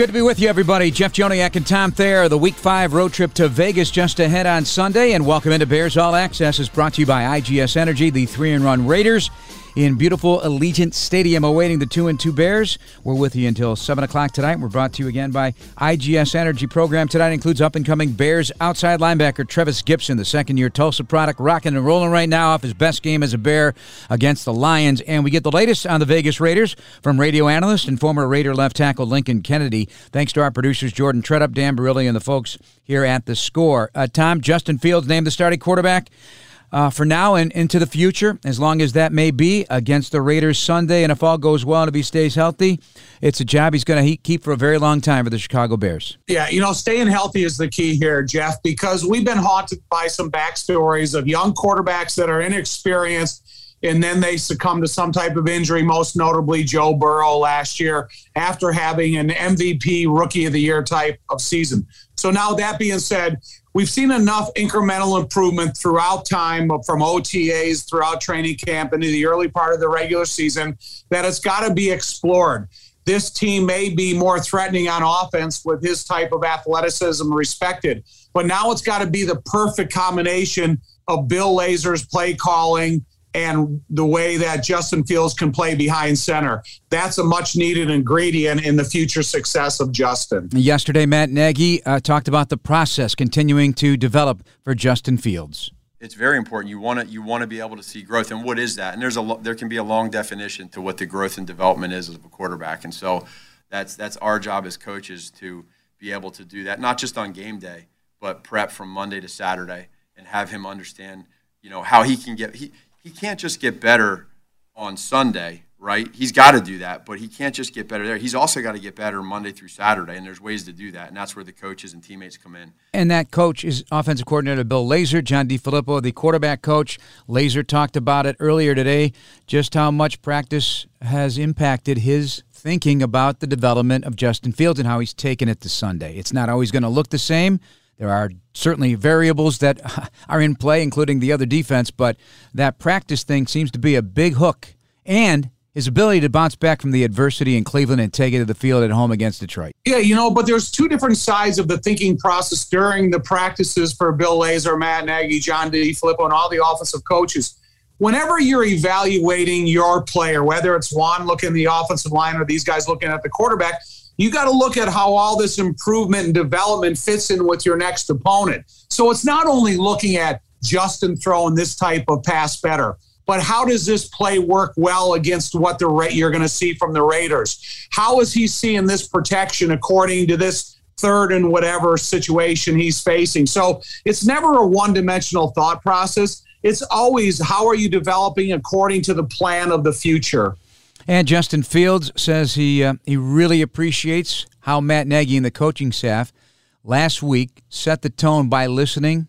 Good to be with you, everybody. Jeff Joniak and Tom Thayer. The Week 5 road trip to Vegas just ahead on Sunday. And welcome into Bears All Access is brought to you by IGS Energy, the three and run Raiders in beautiful Allegiant Stadium awaiting the 2 and 2 Bears. We're with you until 7 o'clock tonight. We're brought to you again by IGS Energy. Program tonight includes up and coming Bears outside linebacker Trevis Gipson, the second year Tulsa product, rocking and rolling right now off his best game as a Bear against the Lions. And we get the latest on the Vegas Raiders from radio analyst and former Raider left tackle Lincoln Kennedy. Thanks to our producers Jordan Tredup, Dan Barilli, and the folks here at the score. Uh, Tom, Justin Fields named the starting quarterback uh, for now and into the future, as long as that may be against the Raiders Sunday. And if all goes well and if he stays healthy, it's a job he's going to keep for a very long time for the Chicago Bears. Yeah, you know, staying healthy is the key here, Jeff, because we've been haunted by some backstories of young quarterbacks that are inexperienced and then they succumb to some type of injury, most notably Joe Burrow last year after having an MVP rookie of the year type of season. So now that being said, we've seen enough incremental improvement throughout time uh, from OTAs throughout training camp into the early part of the regular season that it's got to be explored. This team may be more threatening on offense with his type of athleticism respected, but now it's got to be the perfect combination of Bill Lazor's play calling and the way that Justin Fields can play behind center. That's a much needed ingredient in the future success of Justin. Yesterday, Matt Nagy uh, talked about the process continuing to develop for Justin Fields. It's very important. You want to you want to be able to see growth, and what is that? And there's a there can be a long definition to what the growth and development is of a quarterback, and so that's that's our job as coaches to be able to do that, not just on game day, but prep from Monday to Saturday, and have him understand, you know, how he can get he he can't just get better on Sunday, right? He's got to do that, but he can't just get better there. He's also got to get better Monday through Saturday, and there's ways to do that, and that's where the coaches and teammates come in. And that coach is offensive coordinator Bill Lazor, John DeFilippo, the quarterback coach. Lazor talked about it earlier today, just how much practice has impacted his thinking about the development of Justin Fields and how he's taken it to Sunday. It's not always going to look the same. There are certainly variables that are in play, including the other defense, but that practice thing seems to be a big hook. And his ability to bounce back from the adversity in Cleveland and take it to the field at home against Detroit. Yeah, you know, but there's two different sides of the thinking process during the practices for Bill Lazor, Matt Nagy, John D. DeFilippo, and all the offensive coaches. Whenever you're evaluating your player, whether it's Juan looking at the offensive line or these guys looking at the quarterback, you got to look at how all this improvement and development fits in with your next opponent. So it's not only looking at Justin throwing this type of pass better, but how does this play work well against what the rate you're going to see from the Raiders? How is he seeing this protection according to this third and whatever situation he's facing? So it's never a one dimensional thought process. It's always how are you developing according to the plan of the future? And Justin Fields says he uh, he really appreciates how Matt Nagy and the coaching staff last week set the tone by listening,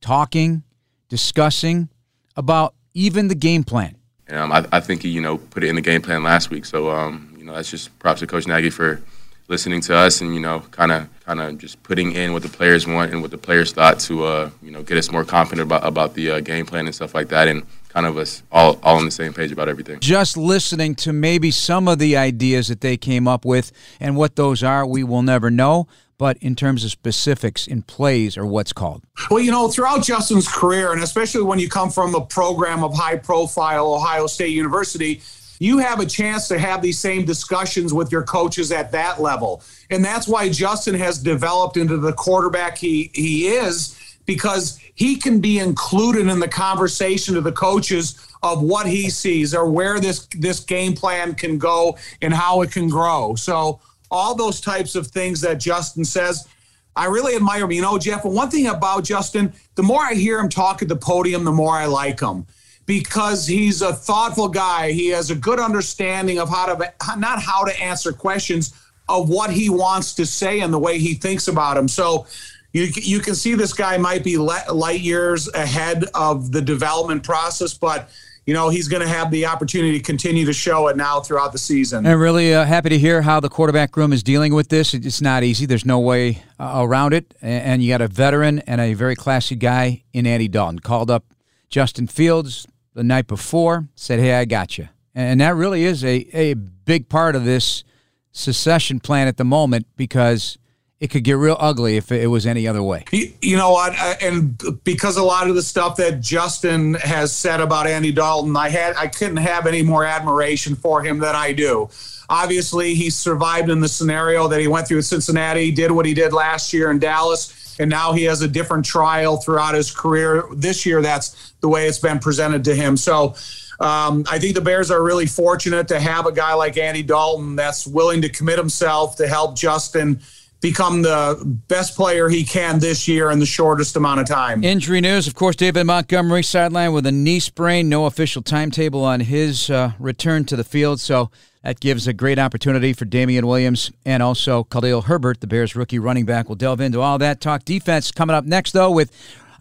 talking, discussing about even the game plan. Um, I, I, think he you know put it in the game plan last week. So um, you know that's just props to Coach Nagy for listening to us and you know kind of kind of just putting in what the players want and what the players thought to uh, you know get us more confident about about the uh, game plan and stuff like that and kind of us all all on the same page about everything. Just listening to maybe some of the ideas that they came up with and what those are, we will never know. But in terms of specifics in plays or what's called. Well, you know, throughout Justin's career, and especially when you come from a program of high profile Ohio State University, you have a chance to have these same discussions with your coaches at that level. And that's why Justin has developed into the quarterback he, he is because he can be included in the conversation of the coaches of what he sees or where this this game plan can go and how it can grow. So all those types of things that Justin says, I really admire him. You know, Jeff, one thing about Justin, the more I hear him talk at the podium, the more I like him because he's a thoughtful guy. He has a good understanding of how to not how to answer questions, of what he wants to say and the way he thinks about him. So you, you can see this guy might be light years ahead of the development process, but you know he's going to have the opportunity to continue to show it now throughout the season. And really uh, happy to hear how the quarterback room is dealing with this. It's not easy. There's no way uh, around it. And you got a veteran and a very classy guy in Andy Dalton. Called up Justin Fields the night before, said, "Hey, I got you." And that really is a, a big part of this secession plan at the moment because it could get real ugly if it was any other way. You, know what? And because a lot of the stuff that Justin has said about Andy Dalton, I had I couldn't have any more admiration for him than I do. Obviously, he survived in the scenario that he went through at Cincinnati, did what he did last year in Dallas, and now he has a different trial throughout his career. This year, that's the way it's been presented to him. So. Um, I think the Bears are really fortunate to have a guy like Andy Dalton that's willing to commit himself to help Justin become the best player he can this year in the shortest amount of time. Injury news, of course, David Montgomery sidelined with a knee sprain. No official timetable on his uh, return to the field, so that gives a great opportunity for Damien Williams and also Khalil Herbert, the Bears rookie running back. We'll delve into all that. Talk defense coming up next, though, with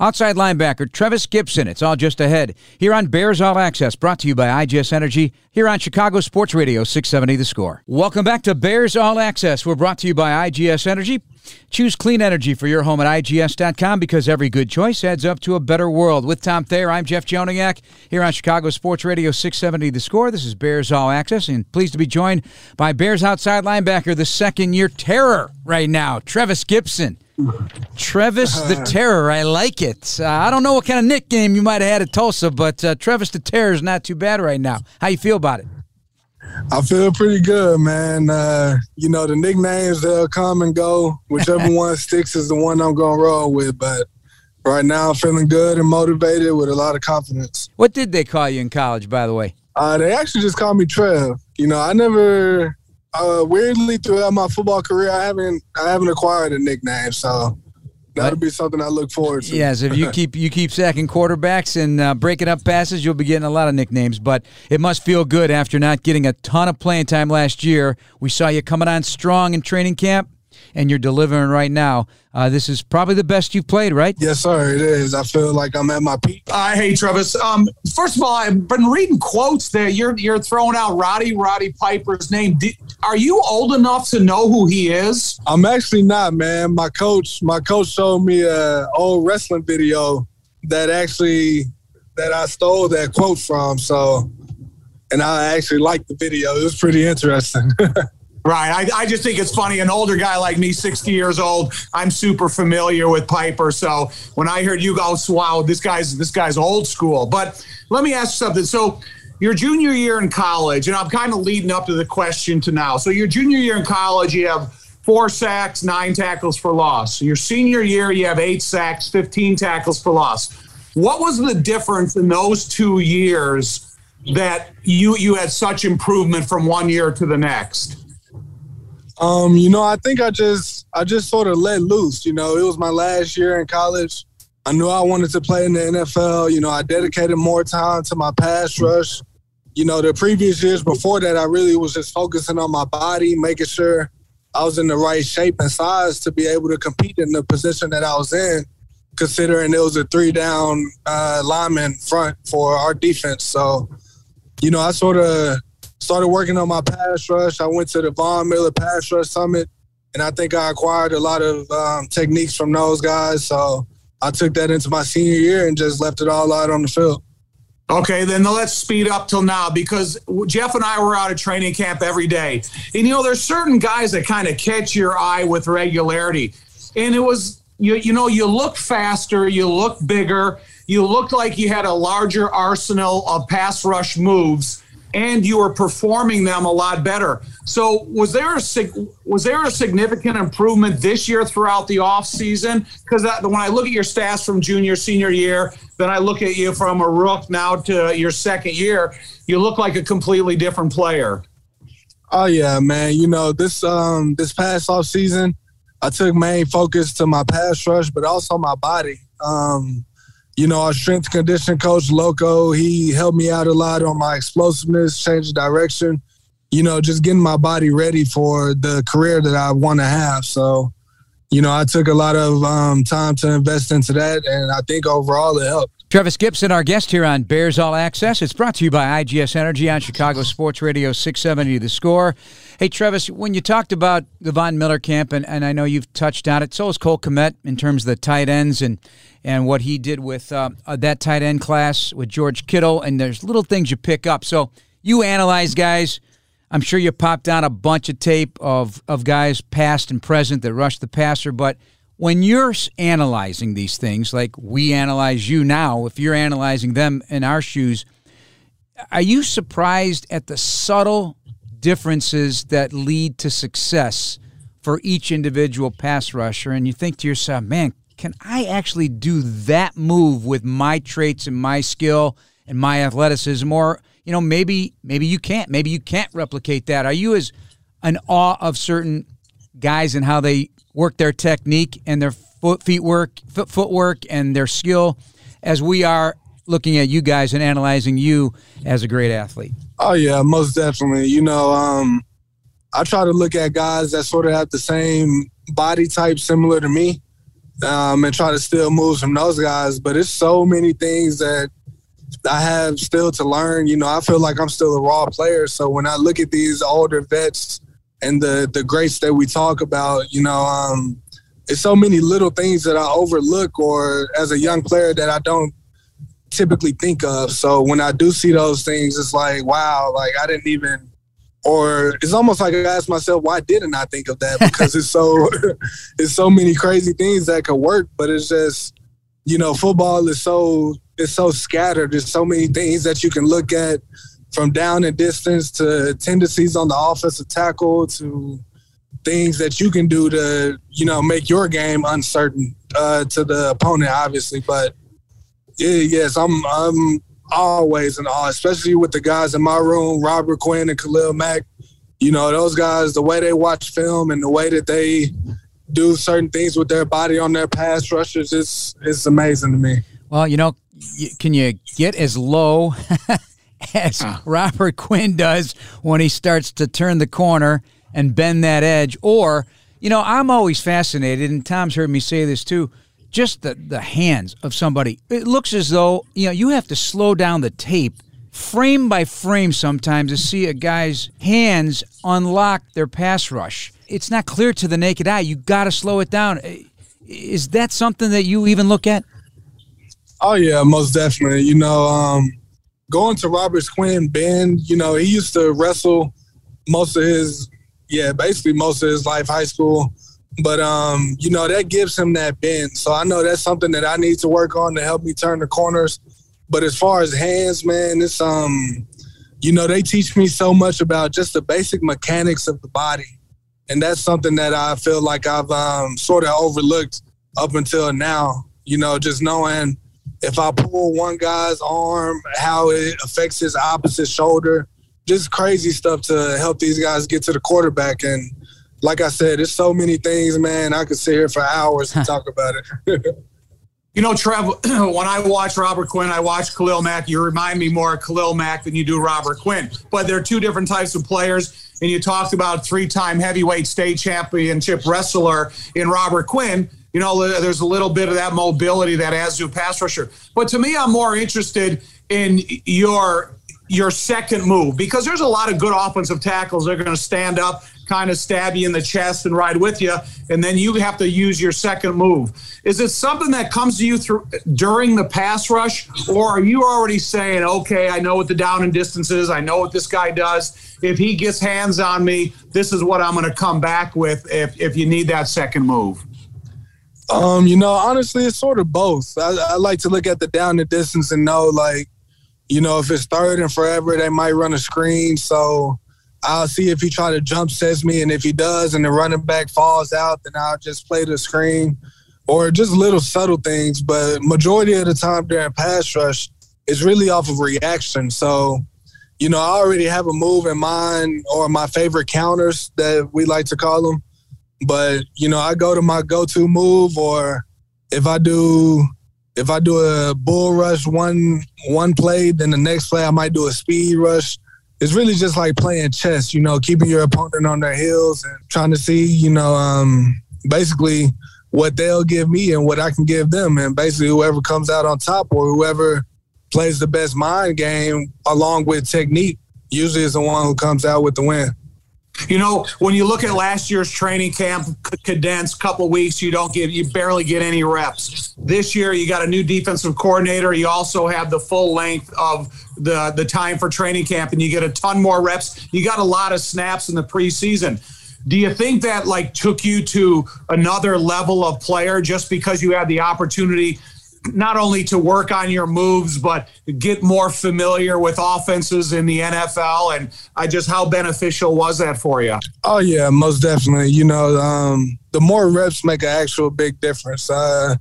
Outside linebacker Trevis Gipson. It's all just ahead. Here on Bears All Access, brought to you by IGS Energy, here on Chicago Sports Radio 670 The Score. Welcome back to Bears All Access. We're brought to you by IGS Energy. Choose clean energy for your home at IGS.com because every good choice adds up to a better world. With Tom Thayer, I'm Jeff Joniak here on Chicago Sports Radio 670 The Score. This is Bears All Access, and pleased to be joined by Bears outside linebacker, the second year terror right now, Trevis Gipson. Trevis the Terror. I like it. Uh, I don't know what kind of nickname you might have had at Tulsa, but uh, Trevis the Terror is not too bad right now. How you feel about it? I feel pretty good, man. Uh, you know, the nicknames they'll come and go. Whichever one sticks is the one I'm gonna roll with. But right now, I'm feeling good and motivated with a lot of confidence. What did they call you in college, by the way? Uh, they actually just called me Trev. You know, I never uh, weirdly throughout my football career, I haven't I haven't acquired a nickname, so that'll be something I look forward to. Yes, if you keep you keep sacking quarterbacks and uh, breaking up passes, you'll be getting a lot of nicknames. But it must feel good after not getting a ton of playing time last year. We saw you coming on strong in training camp and you're delivering right now. Uh, this is probably the best you've played, right? Yes, sir. It is. I feel like I'm at my peak. I hate Travis. Um, first of all, I've been reading quotes there. You're you're throwing out Roddy Roddy Piper's name. are you old enough to know who he is? I'm actually not, man. My coach, my coach showed me a old wrestling video that actually that I stole that quote from. So, and I actually liked the video. It was pretty interesting. Right. I, I just think it's funny. An older guy like me, 60 years old, I'm super familiar with Piper. So when I heard you go, wow, this guy's this guy's old school. But let me ask you something. So your junior year in college, and I'm kind of leading up to the question to now. So your junior year in college, you have four sacks, nine tackles for loss. Your senior year, you have eight sacks, 15 tackles for loss. What was the difference in those two years that you you had such improvement from one year to the next? Um, you know, I think I just I just sort of let loose. You know, it was my last year in college. I knew I wanted to play in the NFL. You know, I dedicated more time to my pass rush. You know, the previous years before that, I really was just focusing on my body, making sure I was in the right shape and size to be able to compete in the position that I was in, considering it was a three down uh, lineman front for our defense. So, you know, I sort of started working on my pass rush. I went to the Von Miller Pass Rush Summit, and I think I acquired a lot of um, techniques from those guys. So I took that into my senior year and just left it all out on the field. Okay, then let's speed up till now because Jeff and I were out at training camp every day. And you know, there's certain guys that kind of catch your eye with regularity. And it was you you know, you look faster, you look bigger, you looked like you had a larger arsenal of pass rush moves and you were performing them a lot better. So was there a was there a significant improvement this year throughout the off season? Because when I look at your stats from junior senior year, then I look at you from a rook now to your second year, you look like a completely different player. Oh yeah, man. You know this um this past off season, I took main focus to my pass rush, but also my body. Um, you know, our strength condition coach, Loco, he helped me out a lot on my explosiveness, change of direction. you know, just getting my body ready for the career that I want to have. So, you know, I took a lot of um, time to invest into that, and I think overall it helped. Travis Gipson, our guest here on Bears All Access. It's brought to you by IGS Energy on Chicago Sports Radio 670 The Score. Hey, Travis, when you talked about the Von Miller camp, and, and I know you've touched on it, so is Cole Kmet in terms of the tight ends and, and what he did with uh, uh, that tight end class with George Kittle, and there's little things you pick up. So you analyze guys. I'm sure you popped down a bunch of tape of, of guys past and present that rushed the passer, but – when you're analyzing these things, like we analyze you now, if you're analyzing them in our shoes, are you surprised at the subtle differences that lead to success for each individual pass rusher? And you think to yourself, man, can I actually do that move with my traits and my skill and my athleticism? Or, you know, maybe maybe you can't. Maybe you can't replicate that. Are you as an awe of certain guys and how they work their technique and their foot feet work foot footwork and their skill as we are looking at you guys and analyzing you as a great athlete oh yeah most definitely you know um, i try to look at guys that sort of have the same body type similar to me um, and try to steal moves from those guys but it's so many things that I have still to learn. You know, I feel like I'm still a raw player. So when I look at these older vets and the the greats that we talk about, you know, um, it's so many little things that I overlook or as a young player that I don't typically think of. So when I do see those things, it's like, wow, like I didn't even or it's almost like I ask myself, why didn't I think of that? Because it's so it's so many crazy things that could work, but it's just, you know, football is so it's so scattered. There's so many things that you can look at from down and distance to tendencies on the offensive tackle to things that you can do to you know make your game uncertain uh, to the opponent, obviously. But yeah, yes, I'm I'm always in awe, especially with the guys in my room, Robert Quinn and Khalil Mack. You know, those guys, the way they watch film and the way that they do certain things with their body on their pass rushers, it's it's amazing to me. Well, you know, can you get as low as Robert Quinn does when he starts to turn the corner and bend that edge. Or, you know, I'm always fascinated, and Tom's heard me say this too. Just the, the hands of somebody. It looks as though, you know, you have to slow down the tape frame by frame sometimes to see a guy's hands unlock their pass rush. It's not clear to the naked eye. You got to slow it down. Is that something that you even look at? Oh yeah, most definitely. You know, um, going to Robert's Quinn Bend, you know, he used to wrestle most of his, yeah, basically most of his life, high school. But um, you know, that gives him that bend. So I know that's something that I need to work on to help me turn the corners. But as far as hands, man, it's um, you know, they teach me so much about just the basic mechanics of the body. And that's something that I feel like I've um, sort of overlooked up until now. You know, just knowing if I pull one guy's arm, how it affects his opposite shoulder. Just crazy stuff to help these guys get to the quarterback. And like I said, there's so many things, man. I could sit here for hours and talk about it. you know, Trev, when I watch Robert Quinn, I watch Khalil Mack. You remind me more of Khalil Mack than you do Robert Quinn. But they're two different types of players. And you talked about three-time heavyweight state championship wrestler in Robert Quinn you know, there's a little bit of that mobility that Azu pass rusher. But to me, I'm more interested in your your second move because there's a lot of good offensive tackles. They're going to stand up, kind of stab you in the chest and ride with you, and then you have to use your second move. Is it something that comes to you through during the pass rush, or are you already saying, okay, I know what the down and distance is, I know what this guy does. If he gets hands on me, this is what I'm going to come back with. If if you need that second move. Um, you know, honestly, it's sort of both. I, I like to look at the down the distance and know, like, you know, if it's third and forever, they might run a screen. So I'll see if he try to jump sets me, and if he does, and the running back falls out, then I'll just play the screen, or just little subtle things. But majority of the time during pass rush, it's really off of reaction. So, you know, I already have a move in mind, or my favorite counters that we like to call them. But you know, I go to my go-to move, or if I do if I do a bull rush one one play, then the next play I might do a speed rush. it's really just like playing chess, you know, keeping your opponent on their heels and trying to see, you know, um, basically what they'll give me and what I can give them. And basically, whoever comes out on top or whoever plays the best mind game along with technique usually is the one who comes out with the win. You know, when you look at last year's training camp, condensed couple weeks, you don't get, you barely get any reps. This year, you got a new defensive coordinator. You also have the full length of the the time for training camp, and you get a ton more reps. You got a lot of snaps in the preseason. Do you think that like took you to another level of player just because you had the opportunity not only to work on your moves, but get more familiar with offenses in the NFL. And I just, how beneficial was that for you? Oh, yeah, most definitely. You know, um, the more reps make an actual big difference. Uh,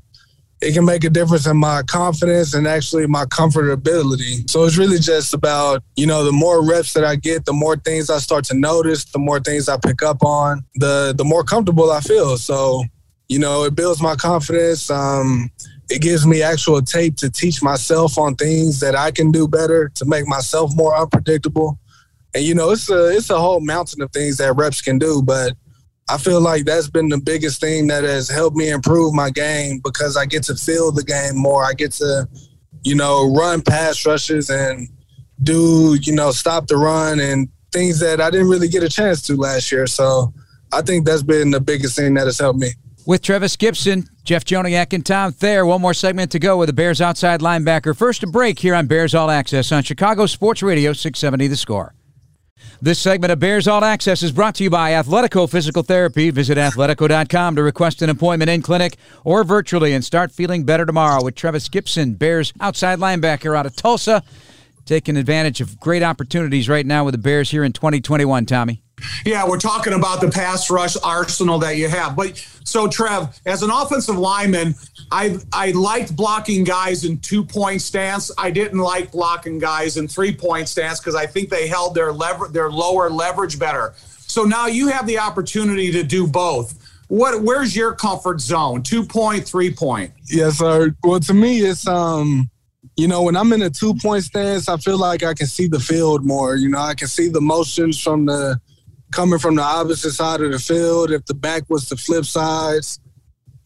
it can make a difference in my confidence and actually my comfortability. So it's really just about, you know, the more reps that I get, the more things I start to notice, the more things I pick up on, the the more comfortable I feel. So, you know, it builds my confidence. Um, it gives me actual tape to teach myself on things that I can do better to make myself more unpredictable. And you know, it's a it's a whole mountain of things that reps can do, but I feel like that's been the biggest thing that has helped me improve my game because I get to feel the game more. I get to, you know, run pass rushes and do, you know, stop the run and things that I didn't really get a chance to last year. So I think that's been the biggest thing that has helped me with Trevis Gipson, Jeff Joniak, and Tom Thayer. One more segment to go with the Bears outside linebacker. First, a break here on Bears All Access on Chicago Sports Radio 670 The Score. This segment of Bears All Access is brought to you by Athletico Physical Therapy. Visit athletico.com to request an appointment in clinic or virtually and start feeling better tomorrow with Trevis Gipson, Bears outside linebacker out of Tulsa, taking advantage of great opportunities right now with the Bears here in 2021, Tommy. Yeah, we're talking about the pass rush arsenal that you have. But so, Trev, as an offensive lineman, I I liked blocking guys in two point stance. I didn't like blocking guys in three point stance because I think they held their lever their lower leverage better. So now you have the opportunity to do both. What where's your comfort zone? Two point, three point? Yes, sir. Well, to me, it's um you know, when I'm in a two point stance, I feel like I can see the field more. You know, I can see the motions from the coming from the opposite side of the field, if the back was the flip sides,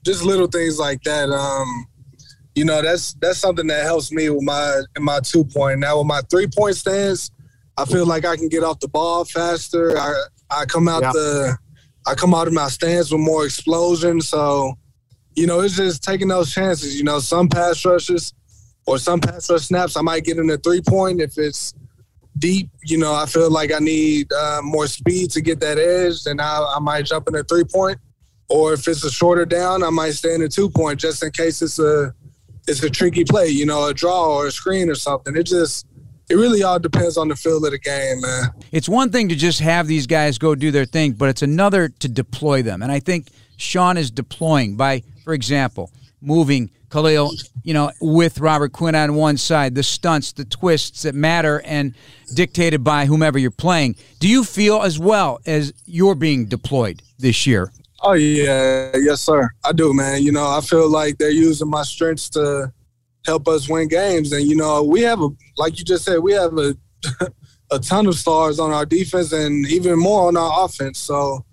just little things like that. Um, you know, that's that's something that helps me with my in my two point. Now with my three point stance, I feel like I can get off the ball faster. I I come out yeah. the I come out of my stance with more explosion. So, you know, it's just taking those chances. You know, some pass rushes or some pass rush snaps, I might get in a three point if it's deep, you know, I feel like I need uh, more speed to get that edge, then I, I might jump in a three point. Or if it's a shorter down, I might stay in a two point just in case it's a it's a tricky play, you know, a draw or a screen or something. It just it really all depends on the feel of the game, man. It's one thing to just have these guys go do their thing, but it's another to deploy them. And I think Sean is deploying by, for example, moving Khalil, you know, with Robert Quinn on one side, the stunts, the twists that matter and dictated by whomever you're playing. Do you feel as well as you're being deployed this year? Oh yeah, yes sir. I do, man. You know, I feel like they're using my strengths to help us win games and you know, we have a like you just said, we have a a ton of stars on our defense and even more on our offense. So,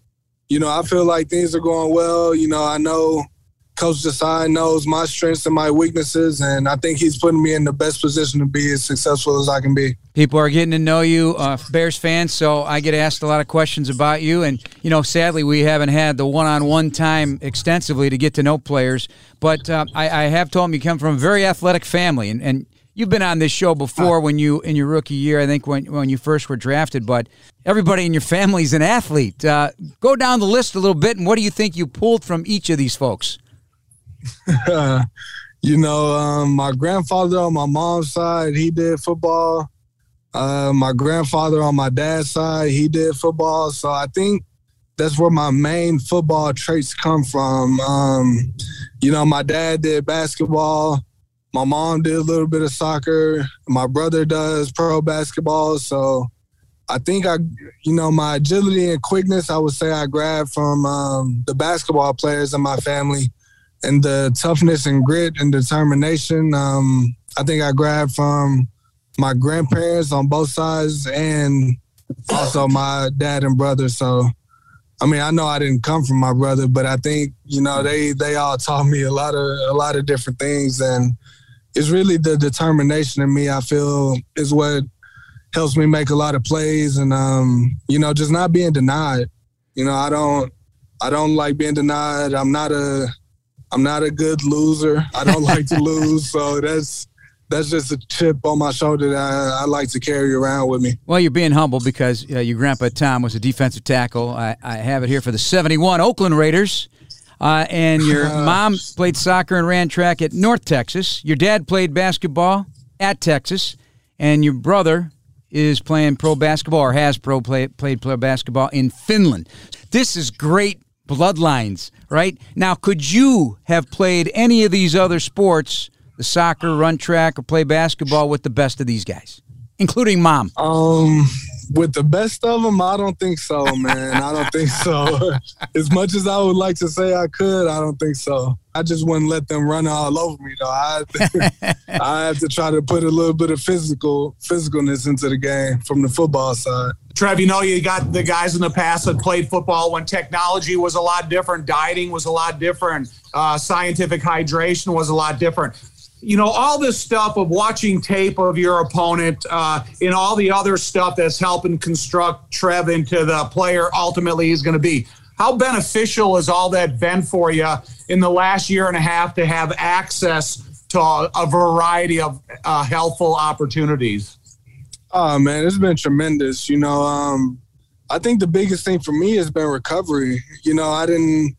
you know, I feel like things are going well. You know, I know Coach Desai knows my strengths and my weaknesses, and I think he's putting me in the best position to be as successful as I can be. People are getting to know you, uh, Bears fans, so I get asked a lot of questions about you. And, you know, sadly, we haven't had the one on one time extensively to get to know players. But uh, I, I, have told them you come from a very athletic family, and, and you've been on this show before when you in your rookie year, I think when when you first were drafted. But everybody in your family is an athlete. Uh, go down the list a little bit, and what do you think you pulled from each of these folks? you know, um, my grandfather on my mom's side, he did football. Uh, my grandfather on my dad's side, he did football. So I think that's where my main football traits come from. Um, you know, my dad did basketball. My mom did a little bit of soccer. My brother does pro basketball. So I think I, you know, my agility and quickness, I would say I grabbed from um, the basketball players in my family and the toughness and grit and determination. Um, I think I grabbed from my grandparents on both sides and also my dad and brother. So, I mean, I know I didn't come from my brother, but I think you know they they all taught me a lot of a lot of different things, and it's really the determination in me. I feel is what helps me make a lot of plays, and um, you know, just not being denied. You know, I don't I don't like being denied. I'm not a I'm not a good loser. I don't like to lose, so that's that's just a chip on my shoulder that I, I, like to carry around with me. Well, you're being humble because uh, your grandpa Tom was a defensive tackle. I, I, have it here for the 71 Oakland Raiders. Uh, and your mom played soccer and ran track at North Texas. Your dad played basketball at Texas. And your brother is playing pro basketball or has pro play, played pro basketball in Finland. This is great bloodlines, right? Now, could you have played any of these other sports? the soccer, run track, or play basketball with the best of these guys, including mom? Um, with the best of them, I don't think so, man. I don't think so. as much as I would like to say I could, I don't think so. I just wouldn't let them run all over me, though. I I have to try to put a little bit of physical physicalness into the game from the football side. Trev, you know, you got the guys in the past that played football when technology was a lot different, dieting was a lot different, uh, scientific hydration was a lot different you know, all this stuff of watching tape of your opponent uh, and all the other stuff that's helping construct Trev into the player ultimately he's going to be. How beneficial has all that been for you in the last year and a half to have access to a, variety of uh, helpful opportunities? Oh man, it's been tremendous. You know, um, I think the biggest thing for me has been recovery. You know, I didn't.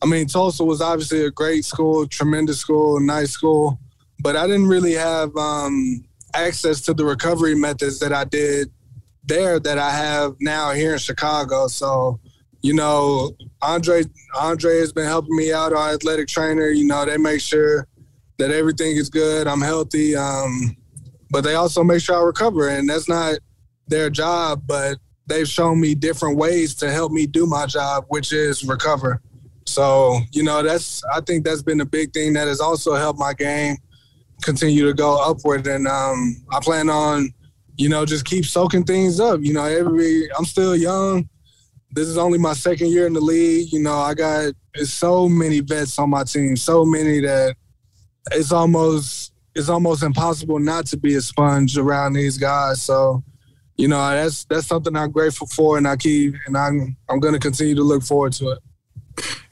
I mean, Tulsa was obviously a great school, tremendous school, nice school but I didn't really have um, access to the recovery methods that I did there that I have now here in Chicago. So, you know, Andre Andre has been helping me out, our athletic trainer. You know, they make sure that everything is good. I'm healthy, um, but they also make sure I recover, and that's not their job, but they've shown me different ways to help me do my job, which is recover. So, you know, that's I think that's been a big thing that has also helped my game continue to go upward. And um, I plan on, you know, just keep soaking things up. You know, every I'm still young. This is only my second year in the league. You know, I got so many vets on my team, so many that it's almost it's almost impossible not to be a sponge around these guys. So, you know, that's that's something I'm grateful for, and I keep and I'm I'm going to continue to look forward to it.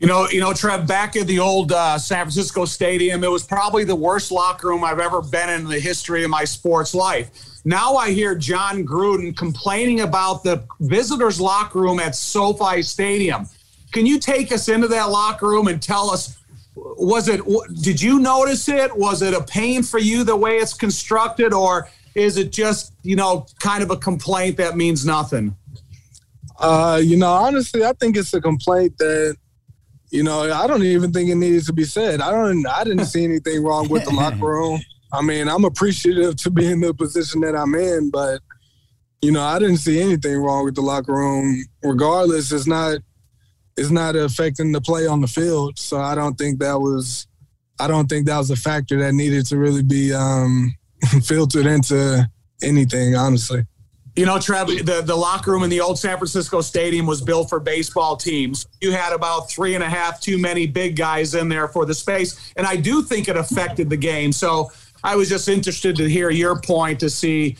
You know, you know, Trev, back at the old uh, San Francisco Stadium, it was probably the worst locker room I've ever been in the history of my sports life. Now I hear Jon Gruden complaining about the visitors' locker room at SoFi Stadium. Can you take us into that locker room and tell us? Was it? Did you notice it? Was it a pain for you the way it's constructed, or is it just you know kind of a complaint that means nothing? Uh, you know, honestly, I think it's a complaint that you know, I don't even think it needs to be said. I don't. I didn't see anything wrong with the locker room. I mean, I'm appreciative to be in the position that I'm in, but you know, I didn't see anything wrong with the locker room. Regardless, it's not it's not affecting the play on the field. So I don't think that was I don't think that was a factor that needed to really be um, filtered into anything, honestly. You know, Trev, the, the locker room in the old San Francisco Stadium was built for baseball teams. You had about three and a half too many big guys in there for the space. And I do think it affected the game. So I was just interested to hear your point to see,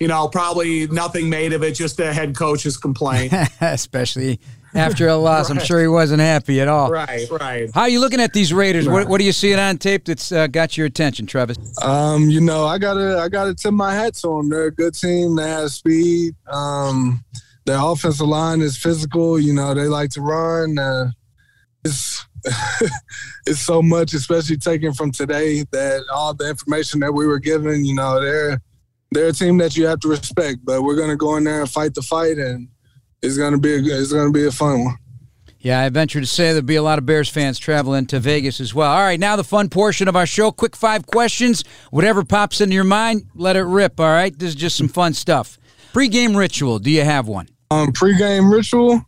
you know, probably nothing made of it, just the head coach's complaint. Especially after a loss. right. I'm sure he wasn't happy at all. Right, right. How are you looking at these Raiders? Right. What, what, are you seeing on tape that's uh, got your attention, Travis? Um, you know, I gotta I gotta tip my hat to them. They're a good team. They have speed. Um, their offensive line is physical. You know, they like to run. Uh, it's it's so much, especially taken from today, that all the information that we were given. You know, they're they're a team that you have to respect. But we're gonna go in there and fight the fight and it's gonna be a it's gonna be a fun one. Yeah, I venture to say there'll be a lot of Bears fans traveling to Vegas as well. All right, now the fun portion of our show. Quick five questions. Whatever pops into your mind, let it rip. All right, this is just some fun stuff. Pre-game ritual. Do you have one? Um, pre-game ritual.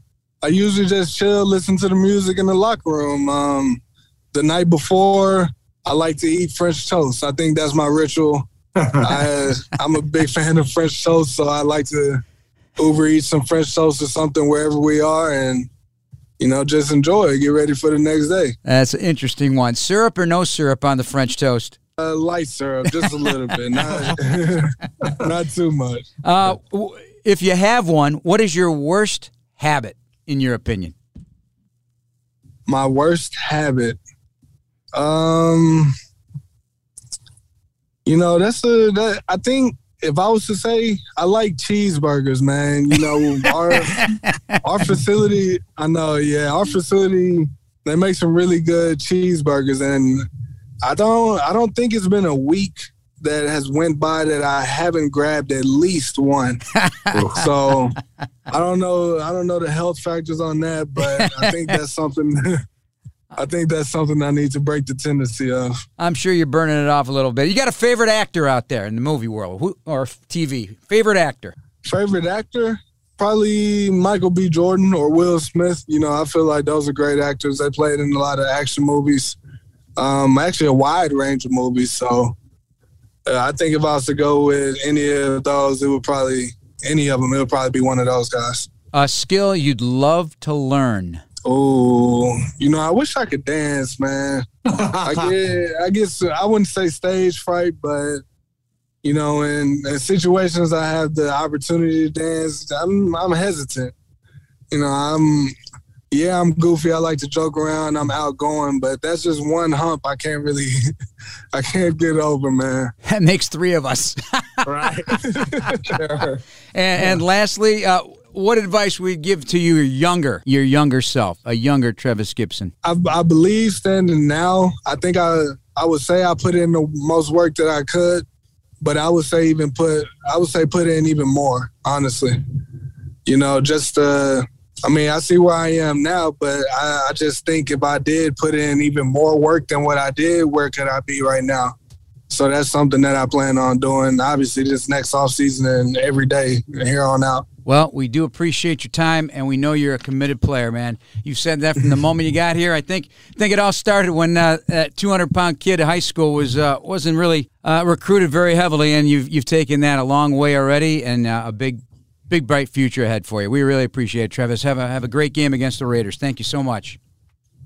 I usually just chill, listen to the music in the locker room. Um, the night before, I like to eat French toast. I think that's my ritual. I, I'm a big fan of French toast, so I like to Uber eat some French toast or something wherever we are, and you know, just enjoy. Get ready for the next day. That's an interesting one. Syrup or no syrup on the French toast? Uh, light syrup, just a little bit, not not too much. Uh, if you have one, what is your worst habit, in your opinion? My worst habit, um, you know, that's a that I think if I was to say, I like cheeseburgers, man. You know, our our facility, I know, yeah, our facility they make some really good cheeseburgers, and I don't I don't think it's been a week that has went by that I haven't grabbed at least one. so I don't know I don't know the health factors on that, but I think that's something I think that's something I need to break the tendency of. I'm sure you're burning it off a little bit. You got a favorite actor out there in the movie world Who, or TV? Favorite actor? Favorite actor? Probably Michael B. Jordan or Will Smith. You know, I feel like those are great actors. They played in a lot of action movies, um, actually a wide range of movies. So uh, I think if I was to go with any of those, it would probably any of them. It would probably be one of those guys. A skill you'd love to learn. Oh, you know, I wish I could dance, man. I get, I guess I wouldn't say stage fright, but you know, in, in situations I have the opportunity to dance, I'm I'm hesitant. You know, I'm yeah, I'm goofy. I like to joke around. I'm outgoing, but that's just one hump I can't really, I can't get over, man. That makes three of us. right. sure. And, and lastly, uh, what advice would you give to your younger, your younger self, a younger Trevis Gipson? I, I believe standing now, I think I, I would say I put in the most work that I could, but I would say even put, I would say put in even more, honestly. You know, just, uh, I mean, I see where I am now, but I, I just think if I did put in even more work than what I did, where could I be right now? So that's something that I plan on doing, obviously, this next off season and every day here on out. Well, we do appreciate your time, and we know you're a committed player, man. You've said that from the moment you got here. I think think it all started when uh, that 200 pound kid at high school was uh, wasn't really uh, recruited very heavily, and you've you've taken that a long way already, and uh, a big big bright future ahead for you. We really appreciate it, Travis. Have a have a great game against the Raiders. Thank you so much.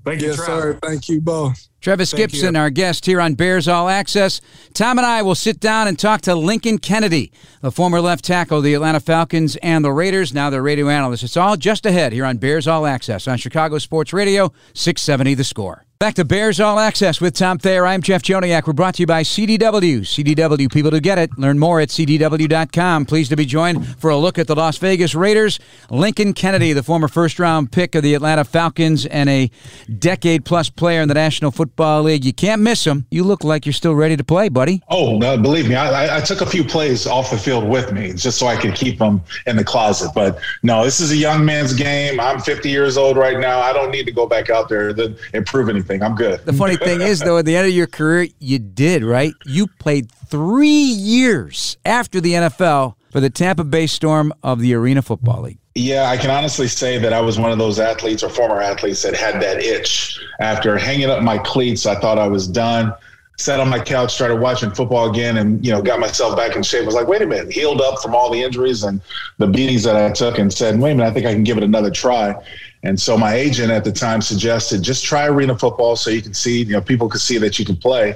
Thank you, yes, sir. Thank you both. Travis Thank Gipson, you. our guest here on Bears All Access. Tom and I will sit down and talk to Lincoln Kennedy, the former left tackle of the Atlanta Falcons and the Raiders, now the radio analyst. It's all just ahead here on Bears All Access on Chicago Sports Radio, 670 The Score. Back to Bears All Access with Tom Thayer. I'm Jeff Joniak. We're brought to you by CDW. CDW, people to get it. Learn more at CDW.com. Pleased to be joined for a look at the Las Vegas Raiders. Lincoln Kennedy, the former first round pick of the Atlanta Falcons and a decade plus player in the National Football League. You can't miss him. You look like you're still ready to play, buddy. Oh, no, believe me, I, I took a few plays off the field with me just so I could keep them in the closet. But no, this is a young man's game. I'm 50 years old right now. I don't need to go back out there to improve anything anything. I'm good. The funny thing is, though, at the end of your career, you did, right? You played three years after the NFL for the Tampa Bay Storm of the Arena Football League. Yeah, I can honestly say that I was one of those athletes or former athletes that had that itch. After hanging up my cleats, I thought I was done. Sat on my couch, started watching football again, and you know, got myself back in shape. I was like, wait a minute, healed up from all the injuries and the beatings that I took, and said, wait a minute, I think I can give it another try. And so my agent at the time suggested just try arena football so you can see, you know, people can see that you can play.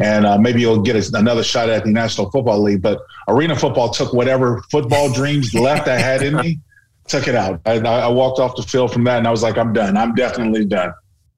And uh, maybe you'll get another shot at the National Football League. But arena football took whatever football dreams left I had in me, took it out. I, I walked off the field from that and I was like, I'm done. I'm definitely done.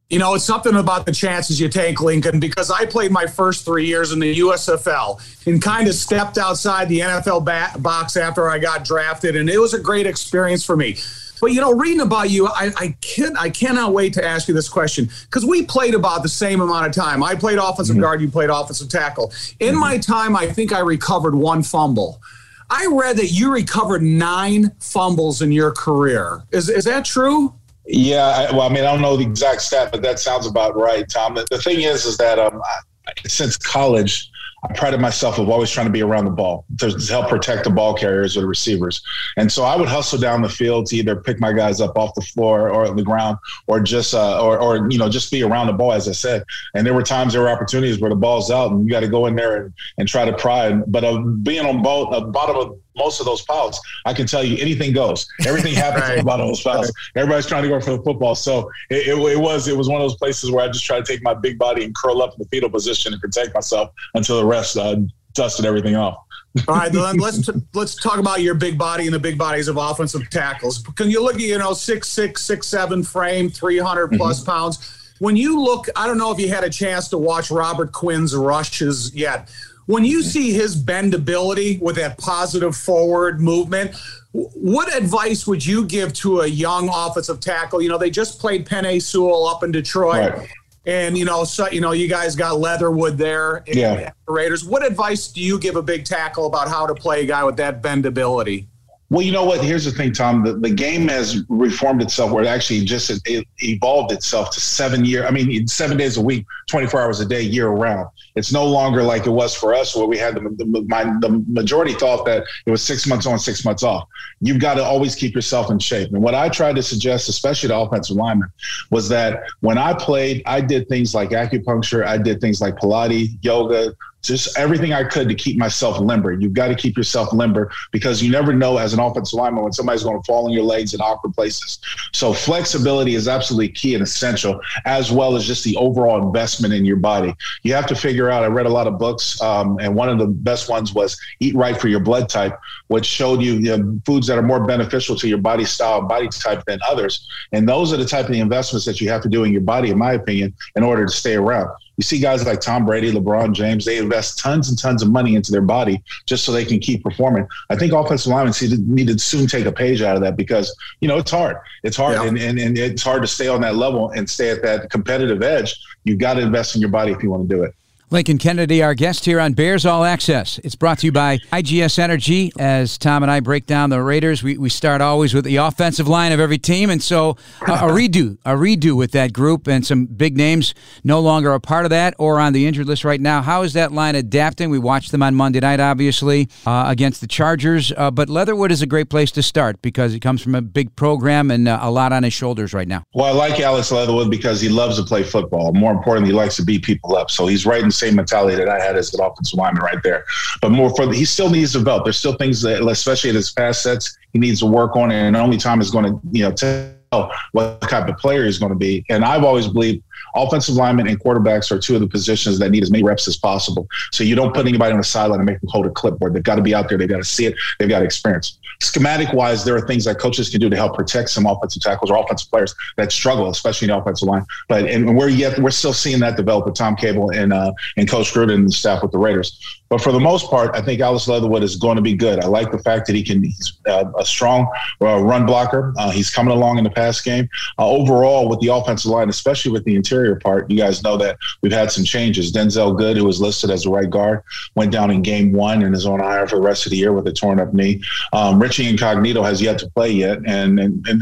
You know, it's something about the chances you take, Lincoln, because I played my first three years in the USFL and kind of stepped outside the NFL box after I got drafted. And it was a great experience for me. But you know, reading about you, I, I can I cannot wait to ask you this question because we played about the same amount of time. I played offensive mm-hmm. guard, you played offensive tackle. In mm-hmm. my time, I think I recovered one fumble. I read that you recovered nine fumbles in your career. Is is that true? Yeah, I, well, I mean, I don't know the exact stat, but that sounds about right, Tom. The, the thing is, is that um, I, since college, I prided myself of always trying to be around the ball to, to help protect the ball carriers or the receivers. And so I would hustle down the field to either pick my guys up off the floor or on the ground or just, uh, or, or, you know, just be around the ball, as I said. And there were times, there were opportunities where the ball's out and you got to go in there and, and try to pry. But uh, being on both, uh, bottom of most of those piles, I can tell you anything goes. Everything happens right. about those piles. Everybody's trying to go for the football. So it, it, it, was it was one of those places where I just try to take my big body and curl up in the fetal position and protect myself until the rest uh, dusted everything off. All right, then let's t- let's talk about your big body and the big bodies of offensive tackles. Can you look at you know six six six seven frame, three hundred plus mm-hmm. pounds? When you look, I don't know if you had a chance to watch Robert Quinn's rushes yet when you see his bendability with that positive forward movement, what advice would you give to a young offensive tackle? You know, they just played Penei Sewell up in Detroit. Right. And you know, so you know, you guys got Leatherwood there. Yeah. Raiders. What advice do you give a big tackle about how to play a guy with that bendability? Well, you know what? Here's the thing, Tom. The, the game has reformed itself where it actually just it evolved itself to seven year. I mean, seven days a week, 24 hours a day, year round. It's no longer like it was for us where we had the, the, my, the majority thought that it was six months on, six months off. You've got to always keep yourself in shape. And what I tried to suggest, especially to offensive linemen, was that when I played, I did things like acupuncture, I did things like Pilates, yoga, just everything I could to keep myself limber. You've got to keep yourself limber because you never know as an offensive lineman when somebody's going to fall on your legs in awkward places. So flexibility is absolutely key and essential, as well as just the overall investment in your body. You have to figure out. I read a lot of books, um, and one of the best ones was "Eat Right for Your Blood Type," which showed you, know, foods that are more beneficial to your body style, and body type than others. And those are the type of the investments that you have to do in your body, in my opinion, in order to stay around. You see guys like Tom Brady, LeBron James, they invest tons and tons of money into their body just so they can keep performing. I think offensive linemen need to soon take a page out of that because, you know, it's hard. It's hard yeah. and, and, and it's hard to stay on that level and stay at that competitive edge. You've got to invest in your body if you want to do it. Lincoln Kennedy, our guest here on Bears All Access. It's brought to you by IGS Energy. As Tom and I break down the Raiders, we, we start always with the offensive line of every team. And so uh, a redo, a redo with that group and some big names no longer a part of that or on the injured list right now. How is that line adapting? We watched them on Monday night, obviously, uh, against the Chargers. Uh, but Leatherwood is a great place to start because he comes from a big program and uh, a lot on his shoulders right now. Well, I like Alex Leatherwood because he loves to play football. More importantly, he likes to beat people up. So he's right in same mentality that I had as an offensive lineman right there. But more for he still needs to develop. There's still things that, especially at his pass sets, he needs to work on, and only time is going to you know tell what type of player he's going to be. And I've always believed offensive linemen and quarterbacks are two of the positions that need as many reps as possible. So you don't put anybody on the sideline and make them hold a clipboard. They've got to be out there. They've got to see it. They've got to experience schematic wise, there are things that coaches can do to help protect some offensive tackles or offensive players that struggle, especially in the offensive line. But and we're yet we're still seeing that develop with Tom Cable and uh, and Coach Gruden and the staff with the Raiders. But for the most part, I think Alex Leatherwood is going to be good. I like the fact that he can. He's uh, a strong uh, run blocker. Uh, he's coming along in the pass game. Uh, overall, with the offensive line, especially with the interior part, you guys know that we've had some changes. Denzelle Good, who was listed as a right guard, went down in game one and is on IR for the rest of the year with a torn up knee. Um, Richie Incognito has yet to play yet, and and, and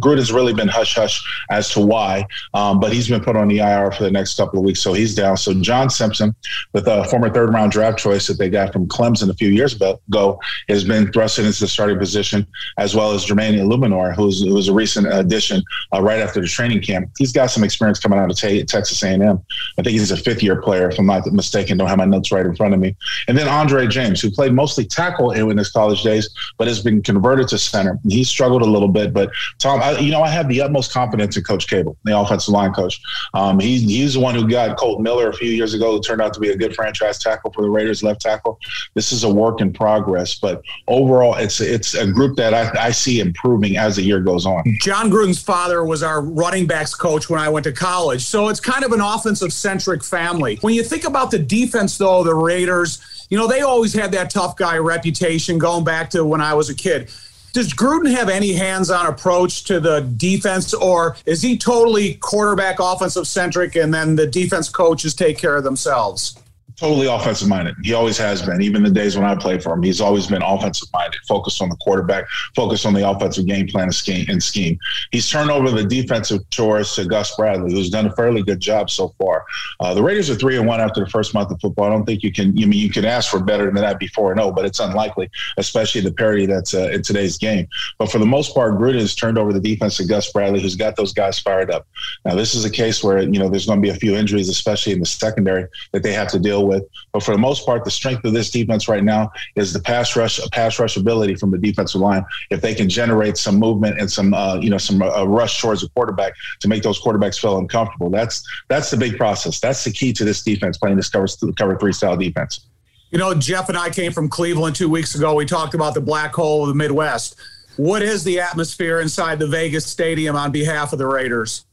Gruden's really been hush hush as to why. Um, but he's been put on the IR for the next couple of weeks, so he's down. So John Simpson, with a former third round draft choice that they got from Clemson a few years ago, has been thrusted into the starting position, as well as Jermaine Eluemunor, who's who's a recent addition uh, right after the training camp. He's got some experience coming out of Texas A&M. I think he's a fifth year player, if I'm not mistaken. Don't have my notes right in front of me. And then Andre James, who played mostly tackle in his college days, but has been converted to center. He struggled a little bit, but Tom, I, you know, I have the utmost confidence in Coach Cable, the offensive line coach. Um, he, he's the one who got Colt Miller a few years ago, who turned out to be a good franchise tackle for the Raiders, left tackle. This is a work in progress, but overall, it's it's a group that I, I see improving as the year goes on. Jon Gruden's father was our running backs coach when I went to college, so it's kind of an offensive centric family. When you think about the defense, though, the Raiders, you know, they always had that tough guy reputation going back to when I was a kid. Does Gruden have any hands on approach to the defense, or is he totally quarterback offensive centric and then the defense coaches take care of themselves? Totally offensive minded. He always has been. Even the days when I played for him, he's always been offensive minded, focused on the quarterback, focused on the offensive game plan and scheme. And scheme. He's turned over the defensive chores to Gus Bradley, who's done a fairly good job so far. Uh, the Raiders are three and one after the first month of football. I don't think you can. I mean, you can ask for better than that before and oh, but it's unlikely, especially the parity that's uh, in today's game. But for the most part, Gruden has turned over the defense to Gus Bradley, who's got those guys fired up. Now, this is a case where you know there's going to be a few injuries, especially in the secondary, that they have to deal with. But for the most part, the strength of this defense right now is the pass rush, pass rush ability from the defensive line. If they can generate some movement and some, uh, you know, some uh, rush towards the quarterback to make those quarterbacks feel uncomfortable, that's that's the big process. That's the key to this defense playing this cover cover three style defense. You know, Jeff and I came from Cleveland two weeks ago. We talked about the black hole of the Midwest. What is the atmosphere inside the Vegas stadium on behalf of the Raiders?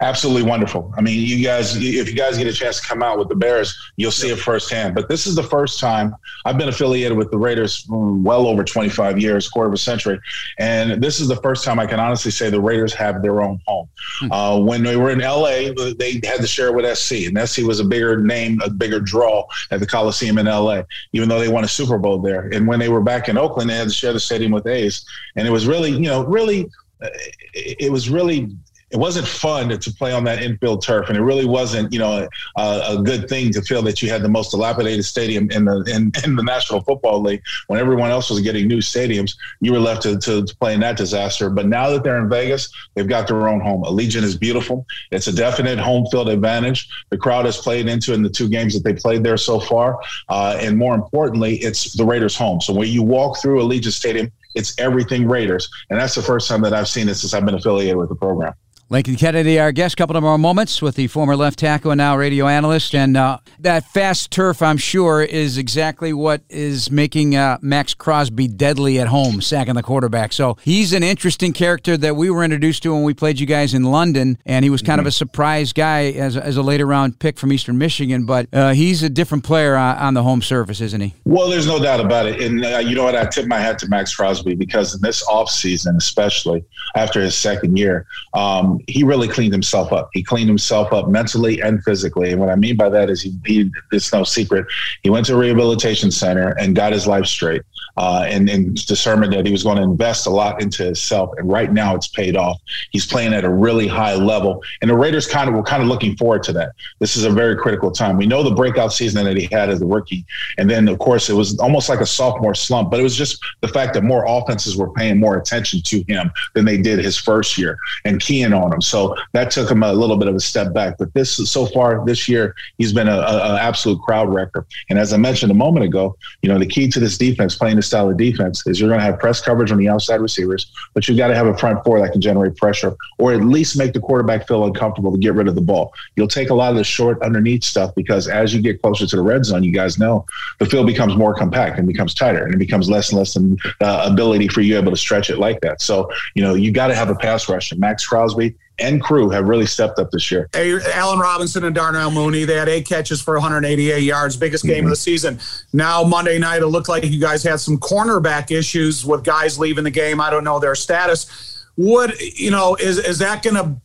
Absolutely wonderful. I mean, you guys, if you guys get a chance to come out with the Bears, you'll see it firsthand. But this is the first time I've been affiliated with the Raiders well over 25 years, quarter of a century. And this is the first time I can honestly say the Raiders have their own home. Hmm. Uh, when they were in LA, they had to share with SC, and SC was a bigger name, a bigger draw at the Coliseum in LA, even though they won a Super Bowl there. And when they were back in Oakland, they had to share the stadium with A's. And it was really, you know, really, uh, it was really it wasn't fun to, play on that infield turf, and it really wasn't, you know, a, a, good thing to feel that you had the most dilapidated stadium in the in, in, the National Football League when everyone else was getting new stadiums. You were left to, to, to, play in that disaster. But now that they're in Vegas, they've got their own home. Allegiant is beautiful. It's a definite home field advantage. The crowd has played into in the two games that they played there so far, uh, and more importantly, it's the Raiders' home. So when you walk through Allegiant Stadium, it's everything Raiders, and that's the first time that I've seen it since I've been affiliated with the program. Lincoln Kennedy, our guest, a couple of more moments with the former left tackle and now radio analyst. And uh, that fast turf, I'm sure, is exactly what is making uh, Maxx Crosby deadly at home, sacking the quarterback. So he's an interesting character that we were introduced to when we played you guys in London. And he was kind mm-hmm. of a surprise guy as, as a later round pick from Eastern Michigan. But uh, he's a different player on, on, the home surface, isn't he? Well, there's no doubt about it. And uh, you know what? I tip my hat to Maxx Crosby because in this offseason, especially after his second year, um, he really cleaned himself up. He cleaned himself up mentally and physically. And what I mean by that is he, he it's no secret. He went to a rehabilitation center and got his life straight uh, and, and determined that he was going to invest a lot into himself. And right now it's paid off. He's playing at a really high level. And the Raiders kind of were kind of looking forward to that. This is a very critical time. We know the breakout season that he had as a rookie. And then, of course, it was almost like a sophomore slump, but it was just the fact that more offenses were paying more attention to him than they did his first year and keying on him. So that took him a little bit of a step back. But this so far this year, he's been an absolute crowd wrecker. And as I mentioned a moment ago, you know, the key to this defense, playing this style of defense, is you're going to have press coverage on the outside receivers, but you've got to have a front four that can generate pressure or at least make the quarterback feel uncomfortable to get rid of the ball. You'll take a lot of the short underneath stuff because as you get closer to the red zone, you guys know the field becomes more compact and becomes tighter and it becomes less and less an ability for you able to stretch it like that. So, you know, you got to have a pass rush. And Maxx Crosby, and crew have really stepped up this year. Hey, Allen Robinson and Darnell Mooney, they had eight catches for 188 yards, biggest game mm-hmm. of the season. Now, Monday night, it looked like you guys had some cornerback issues with guys leaving the game. I don't know their status. What, you know, is, is that going to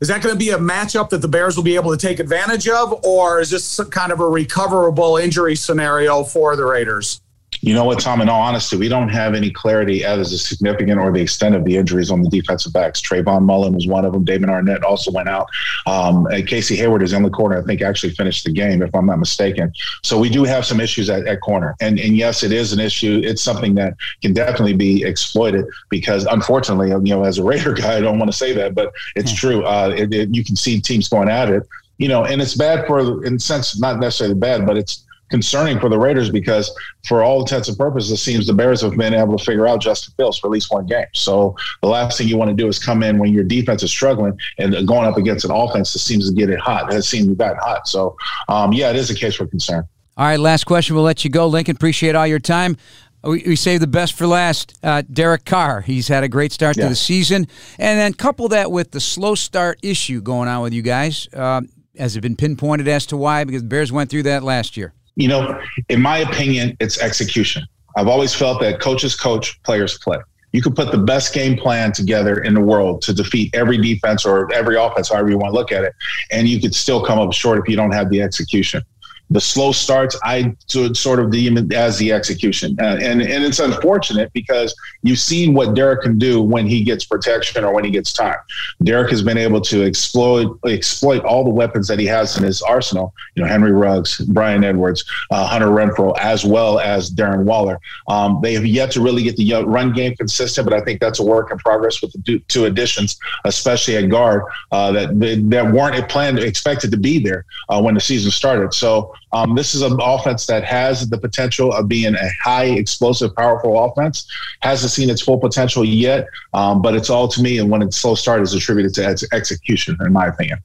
is that going to be a matchup that the Bears will be able to take advantage of, or is this kind of a recoverable injury scenario for the Raiders? You know what, Tom? In all honesty, we don't have any clarity as to significant or the extent of the injuries on the defensive backs. Trayvon Mullen was one of them. Damon Arnette also went out. Um, and Casey Hayward is in the corner. I think actually finished the game, if I'm not mistaken. So we do have some issues at, at corner. And and yes, it is an issue. It's something that can definitely be exploited because, unfortunately, you know, as a Raider guy, I don't want to say that, but it's hmm. true. Uh, it, it, you can see teams going at it. You know, and it's bad for, in a sense, not necessarily bad, but it's concerning for the Raiders because, for all intents and purposes, it seems the Bears have been able to figure out Justin Fields for at least one game. So the last thing you want to do is come in when your defense is struggling and going up against an offense that seems to get it hot. It has seemed to gotten hot. So, um, yeah, it is a case for concern. All right, last question. We'll let you go, Lincoln. Appreciate all your time. We, we saved the best for last. Uh, Derek Carr. He's had a great start yeah. to the season. And then couple that with the slow start issue going on with you guys. Uh, has it been pinpointed as to why? Because the Bears went through that last year you know, in my opinion, it's execution. I've always felt that coaches coach, players play. You could put the best game plan together in the world to defeat every defense or every offense, however you want to look at it, and you could still come up short if you don't have the execution. The slow starts, I sort of deem it as the execution. Uh, and, and it's unfortunate because you've seen what Derek can do when he gets protection or when he gets time. Derek has been able to exploit exploit all the weapons that he has in his arsenal. You know, Henry Ruggs, Bryan Edwards, uh, Hunter Renfrow, as well as Darren Waller. Um, they have yet to really get the uh, run game consistent, but I think that's a work in progress with the two additions, especially at guard, uh, that that weren't planned expected to be there uh, when the season started. So um, this is an offense that has the potential of being a high explosive, powerful offense. Hasn't seen its full potential yet, um, but it's all to me. And when it's slow start, is attributed to ex- execution, in my opinion.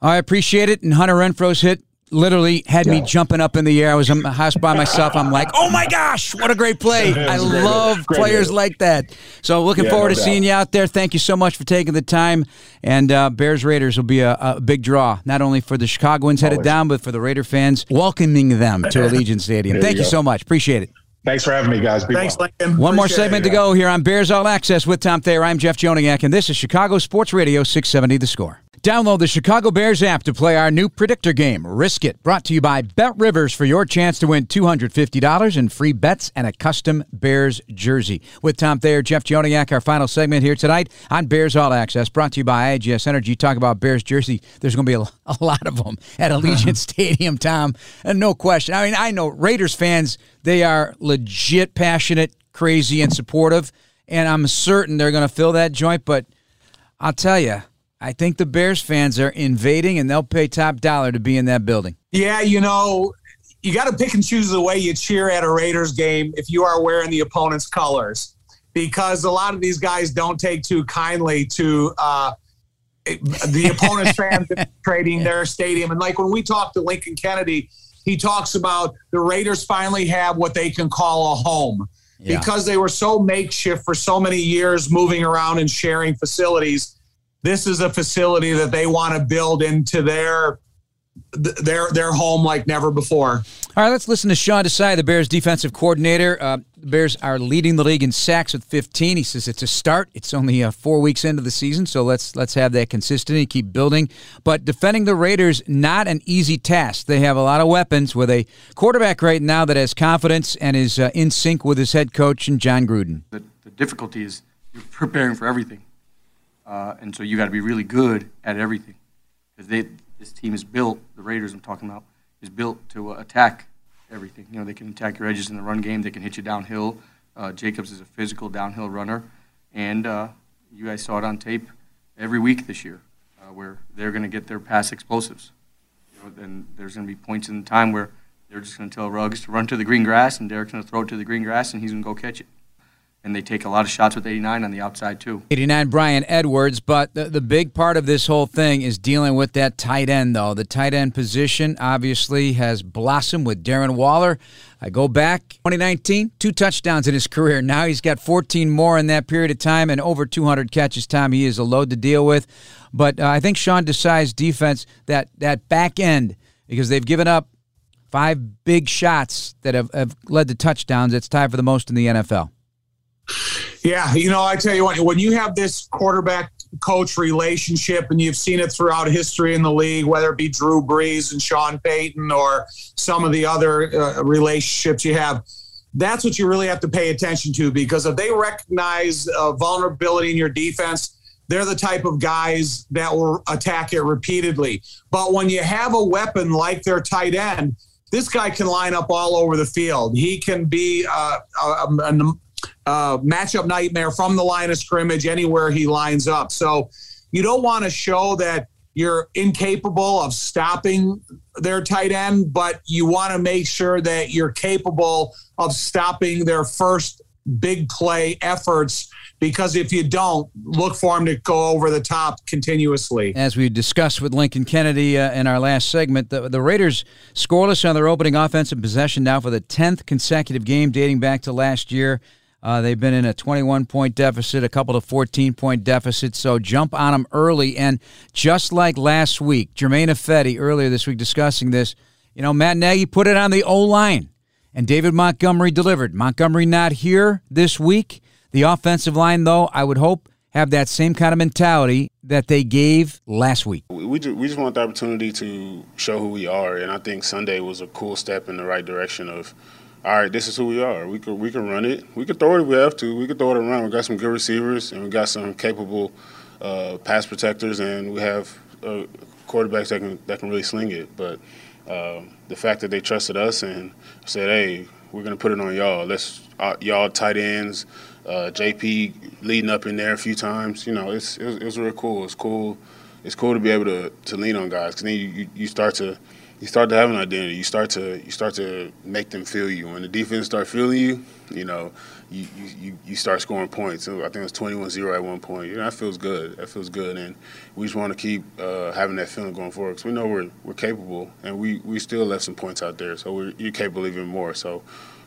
I appreciate it. And Hunter Renfrow's hit literally had yeah. me jumping up in the air. I was in the house by myself. I'm like, oh my gosh, what a great play. I love great players like that. So looking yeah, forward no to doubt. seeing you out there. Thank you so much for taking the time. And uh, Bears Raiders will be a, a, big draw, not only for the Chicagoans headed Always. down, but for the Raider fans welcoming them to Allegiant Stadium. Thank you, you so much. Appreciate it. Thanks for having me, guys. Be Thanks, well. Lincoln. One Appreciate more segment it, to go here on Bears All Access with Tom Thayer. I'm Jeff Joniak, and this is Chicago Sports Radio 670 The Score. Download the Chicago Bears app to play our new predictor game, Risk It, brought to you by BetRivers for your chance to win $250 in free bets and a custom Bears jersey. With Tom Thayer, Jeff Joniak, our final segment here tonight on Bears All Access, brought to you by IGS Energy. Talk about Bears jersey. There's going to be a, a, lot of them at Allegiant Stadium, Tom. And no question. I mean, I know Raiders fans, they are legit passionate, crazy, and supportive. And I'm certain they're going to fill that joint. But I'll tell you, I think the Bears fans are invading and they'll pay top dollar to be in that building. Yeah, you know, you got to pick and choose the way you cheer at a Raiders game if you are wearing the opponent's colors, because a lot of these guys don't take too kindly to uh, the opponent's fans trading their stadium. And like when we talked to Lincoln Kennedy, he talks about the Raiders finally have what they can call a home. Yeah. Because they were so makeshift for so many years, moving around and sharing facilities this is a facility that they want to build into their their their home like never before. All right, let's listen to Sean Desai, the Bears defensive coordinator. Uh, the Bears are leading the league in sacks with 15. He says it's a start. It's only uh, four weeks into the season, so let's let's have that consistency, keep building. But defending the Raiders not an easy task. They have a lot of weapons with a quarterback right now that has confidence and is uh, in sync with his head coach and Jon Gruden. The, the difficulty is you're preparing for everything. Uh, and so you got to be really good at everything because they this team is built. The Raiders I'm talking about is built to uh, attack everything. You know they can attack your edges in the run game. They can hit you downhill. Uh, Jacobs is a physical downhill runner, and uh, you guys saw it on tape every week this year uh, where they're going to get their pass explosives. You know, and there's going to be points in time where they're just going to tell Ruggs to run to the green grass, and Derek's going to throw it to the green grass, and he's going to go catch it and they take a lot of shots with 89 on the outside too. 89 Bryan Edwards, but the, the big part of this whole thing is dealing with that tight end though. The tight end position obviously has blossomed with Darren Waller. I go back 2019, two touchdowns in his career. Now he's got 14 more in that period of time and over 200 catches time. He is a load to deal with. But uh, I think Sean Desai's defense that that back end because they've given up five big shots that have, have led to touchdowns. It's tied for the most in the NFL. Yeah, you know, I tell you what, when you have this quarterback coach relationship and you've seen it throughout history in the league, whether it be Drew Brees and Sean Payton or some of the other uh, relationships you have, that's what you really have to pay attention to because if they recognize uh, vulnerability in your defense, they're the type of guys that will attack it repeatedly. But when you have a weapon like their tight end, this guy can line up all over the field. He can be uh, a, a, uh, matchup nightmare from the line of scrimmage anywhere he lines up. So you don't want to show that you're incapable of stopping their tight end, but you want to make sure that you're capable of stopping their first big play efforts because if you don't, look for him to go over the top continuously. As we discussed with Lincoln Kennedy uh, in our last segment, the, the Raiders scoreless on their opening offensive possession now for the 10th consecutive game dating back to last year. Uh, they've been in a 21 point deficit, a couple of 14 point deficits, so jump on them early. And just like last week, Germain Ifedi earlier this week discussing this, you know, Matt Nagy put it on the O line, and David Montgomery delivered. Montgomery not here this week. The offensive line, though, I would hope have that same kind of mentality that they gave last week? We just, we just want the opportunity to show who we are, and I think Sunday was a cool step in the right direction of, all right, this is who we are. We could we can run it. We could throw it if we have to. We could throw it around. We got some good receivers, and we got some capable uh, pass protectors, and we have uh, quarterbacks that can that can really sling it. But uh, the fact that they trusted us and said, "Hey, we're to put it on y'all. Let's uh, y'all tight ends, uh, JP leading up in there a few times. You know, it's it was, it was real cool. It's cool. It's cool to be able to, to lean on guys because then you, you, you start to you start to have an identity. You start to you start to make them feel you. When the defense start feeling you, you know, you you, you start scoring points. So I think it was 21-0 at one point. You know, that feels good. That feels good, and we just want to keep uh, having that feeling going forward because we know we're we're capable, and we, we still left some points out there. So we're you're capable even more. So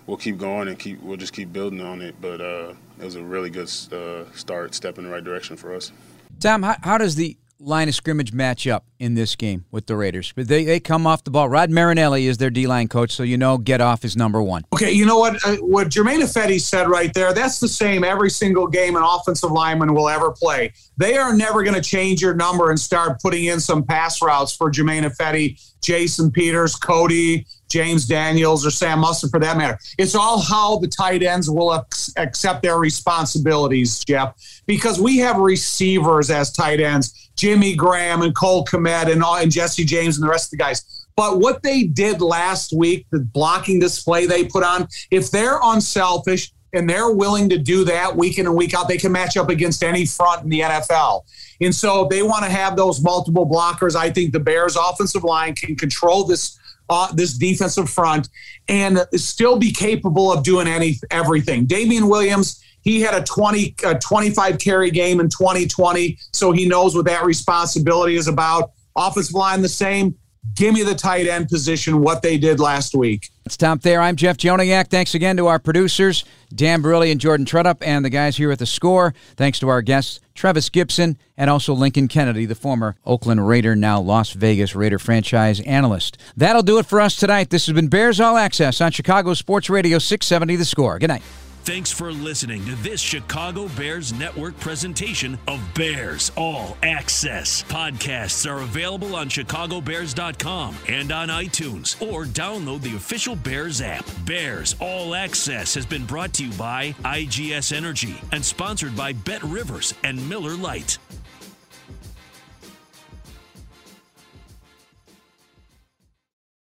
we'll keep going and keep we'll just keep building on it. But uh, it was a really good uh, start, step in the right direction for us. Tom, how, how does the line of scrimmage match up in this game with the Raiders? But they, they come off the ball. Rod Marinelli is their D line coach, so you know get off is number one. Okay, you know what uh, what Germain Ifedi said right there. That's the same every single game an offensive lineman will ever play. They are never going to change your number and start putting in some pass routes for Germain Ifedi, Jason Peters, Cody, James Daniels, or Sam Mustipher for that matter. It's all how the tight ends will accept their responsibilities, Jeff, because we have receivers as tight ends Jimmy Graham and Cole Kmet and, all, and Jesse James and the rest of the guys. But what they did last week, the blocking display they put on, if they're unselfish and they're willing to do that week in and week out, they can match up against any front in the NFL. And so if they want to have those multiple blockers. I think the Bears' offensive line can control this uh, this defensive front and still be capable of doing any everything. Damien Williams he had a 20, a 25 carry game in 2020, so he knows what that responsibility is about. Offensive line the same. Give me the tight end position, what they did last week. It's Tom Thayer. I'm Jeff Joniak. Thanks again to our producers, Dan Barilli and Jordan Trudup, and the guys here at the score. Thanks to our guests, Trevis Gipson, and also Lincoln Kennedy, the former Oakland Raider, now Las Vegas Raider franchise analyst. That'll do it for us tonight. This has been Bears All Access on Chicago Sports Radio 670 The Score. Good night. Thanks for listening to this Chicago Bears Network presentation of Bears All Access. Podcasts are available on chicagobears.com and on iTunes or download the official Bears app. Bears All Access has been brought to you by IGS Energy and sponsored by BetRivers and Miller Lite.